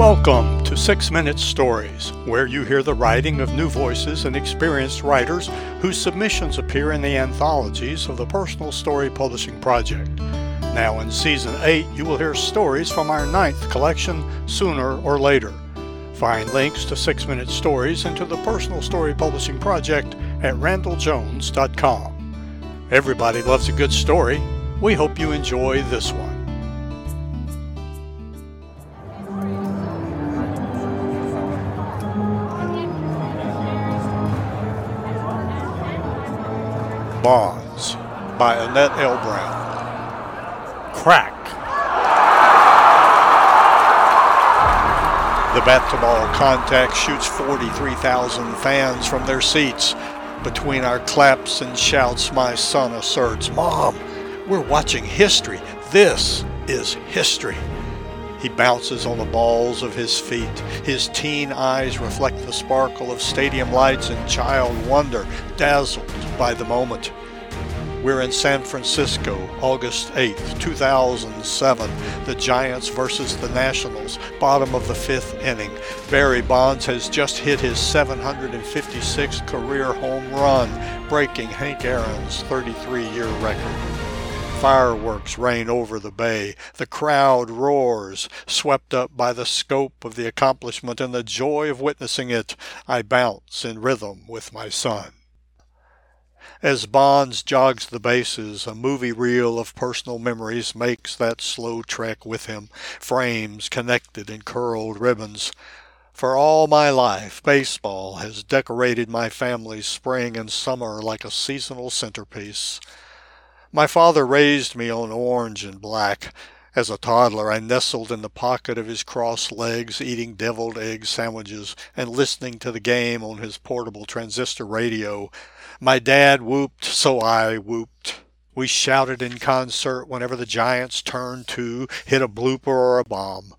Welcome to Six Minute Stories, where you hear the writing of new voices and experienced writers whose submissions appear in the anthologies of the Personal Story Publishing Project. Now, in Season 8, you will hear stories from our ninth collection, Sooner or Later. Find links to Six Minute Stories and to the Personal Story Publishing Project at randelljones.com. Everybody loves a good story. We hope you enjoy this one. Bonds by Annette L. Brown. Crack. The bat-to-ball contact shoots 43,000 fans from their seats. Between our claps and shouts, my son asserts, Mom, we're watching history. This is history. He bounces on the balls of his feet. His teen eyes reflect the sparkle of stadium lights and child wonder, dazzled by the moment. We're in San Francisco, August 8th, 2007. The Giants versus the Nationals, bottom of the fifth inning. Barry Bonds has just hit his 756th career home run, breaking Hank Aaron's 33 year record. Fireworks rain over the bay. The crowd roars, swept up by the scope of the accomplishment and the joy of witnessing it. I bounce in rhythm with my son. As Bonds jogs the bases, a movie reel of personal memories makes that slow trek with him, frames connected in curled ribbons. For all my life, baseball has decorated my family's spring and summer like a seasonal centerpiece. My father raised me on orange and black. As a toddler, I nestled in the pocket of his crossed legs, eating deviled egg sandwiches and listening two the game on his portable transistor radio. My dad whooped, so I whooped. We shouted in concert whenever the Giants turned to, hit a blooper or a bomb.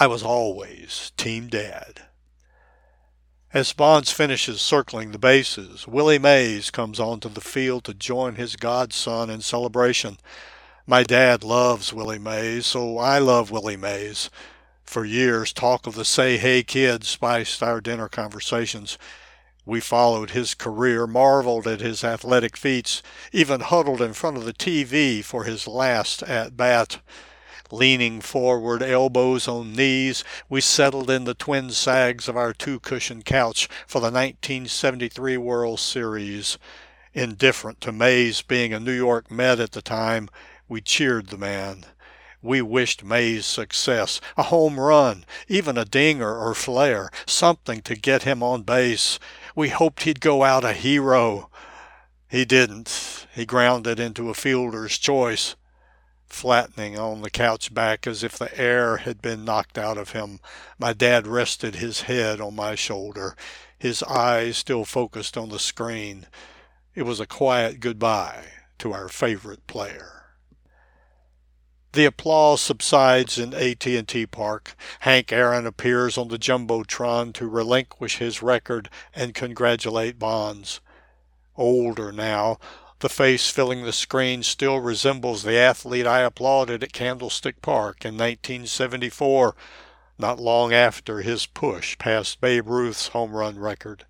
I was always Team Dad. As Bonds finishes circling the bases, Willie Mays comes onto the field to join his godson in celebration. My dad loves Willie Mays, so I love Willie Mays. For years, talk of the Say Hey Kid spiced our dinner conversations. We followed his career, marveled at his athletic feats, even huddled in front of the TV for his last at bat. Leaning forward, elbows on knees, we settled in the twin sags of our two cushioned couch for the 1973 World Series. Indifferent to Mays being a New York Met at the time, we cheered the man. We wished Mays success, a home run, even a dinger or flare, something to get him on base. We hoped he'd go out a hero. He didn't. He grounded into a fielder's choice flattening on the couch back as if the air had been knocked out of him. My dad rested his head on my shoulder, his eyes still focused on the screen. It was a quiet goodbye to our favorite player. The applause subsides in AT&T Park. Hank Aaron appears on the jumbotron to relinquish his record and congratulate Bonds. Older now, the face filling the screen still resembles the athlete I applauded at Candlestick Park in 1974, not long after his push past Babe Ruth's home run record.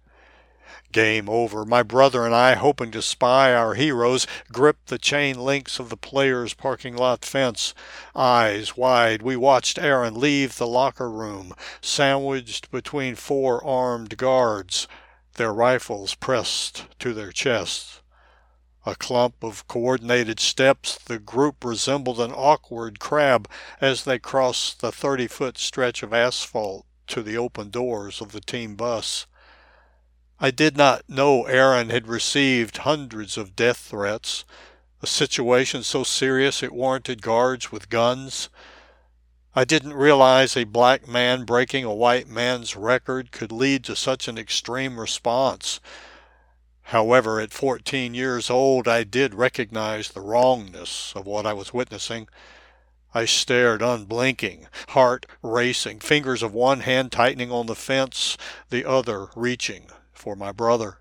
Game over. My brother and I, hoping to spy our heroes, gripped the chain links of the players' parking lot fence. Eyes wide, we watched Aaron leave the locker room, sandwiched between four armed guards, their rifles pressed to their chests. A clump of coordinated steps, the group resembled an awkward crab as they crossed the 30 foot stretch of asphalt to the open doors of the team bus. I did not know Aaron had received hundreds of death threats, a situation so serious it warranted guards with guns. I didn't realize a black man breaking a white man's record could lead to such an extreme response. However, at 14 years old, I did recognize the wrongness of what I was witnessing. I stared unblinking, heart racing, fingers of one hand tightening on the fence, the other reaching for my brother.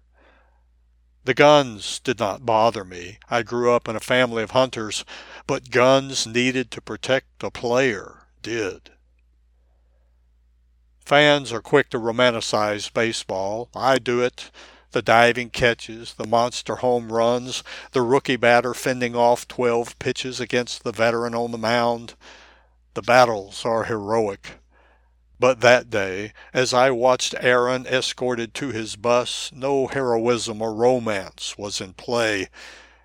The guns did not bother me. I grew up in a family of hunters, but guns needed to protect a player did. Fans are quick to romanticize baseball. I do it. The diving catches, the monster home runs, the rookie batter fending off 12 pitches against the veteran on the mound. The battles are heroic. But that day, as I watched Aaron escorted to his bus, no heroism or romance was in play.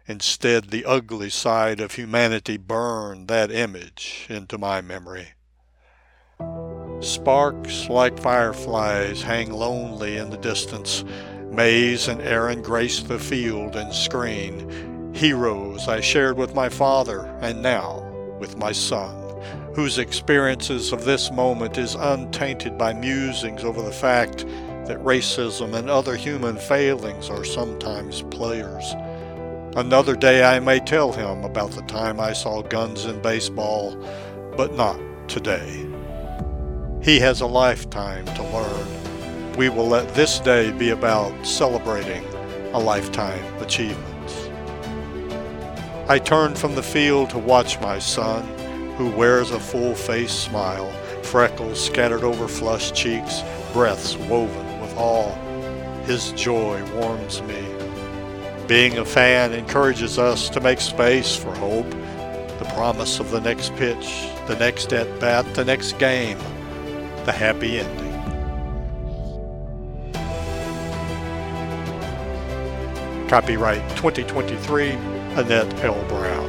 Instead, the ugly side of humanity burned that image into my memory. Sparks like fireflies hang lonely in the distance. Mays and Aaron grace the field and screen. Heroes I shared with my father and now with my son whose experiences of this moment is untainted by musings over the fact that racism and other human failings are sometimes players. Another day I may tell him about the time I saw guns in baseball, but not today. He has a lifetime to learn. We will let this day be about celebrating a lifetime achievements. I turn from the field to watch my son who wears a full face smile, freckles scattered over flushed cheeks, breaths woven with awe. His joy warms me. Being a fan encourages us to make space for hope, the promise of the next pitch, the next at bat, the next game, the happy ending. Copyright 2023, Annette L. Brown.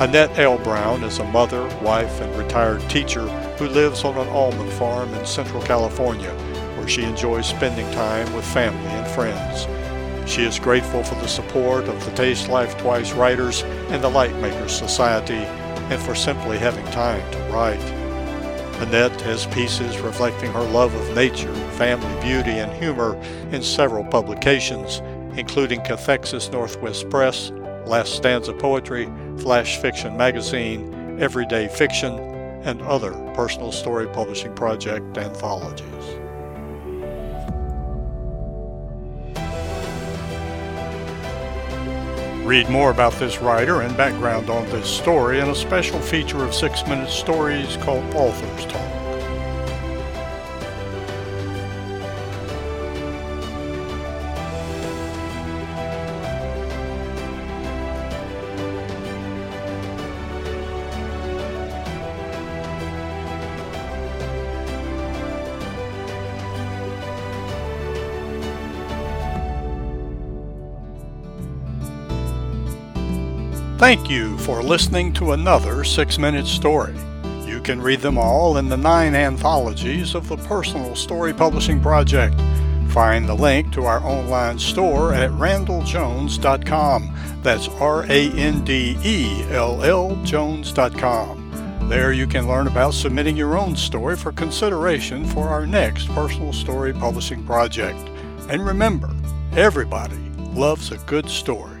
Annette L. Brown is a mother, wife, and retired teacher who lives on an almond farm in Central California, where she enjoys spending time with family and friends. She is grateful for the support of the Taste Life Twice writers and the Lightmakers Society, and for simply having time to write. Annette has pieces reflecting her love of nature, family beauty, and humor in several publications, including Cathexis Northwest Press, Last Stanza Poetry, Flash Fiction Magazine, Everyday Fiction, and other personal story publishing project anthologies. Read more about this writer and background on this story in a special feature of Six Minute Stories called Authors Talk. Thank you for listening to another Six Minute Story. You can read them all in the nine anthologies of the Personal Story Publishing Project. Find the link to our online store at randelljones.com. That's R A N D E L L Jones.com. There you can learn about submitting your own story for consideration for our next personal story publishing project. And remember, everybody loves a good story.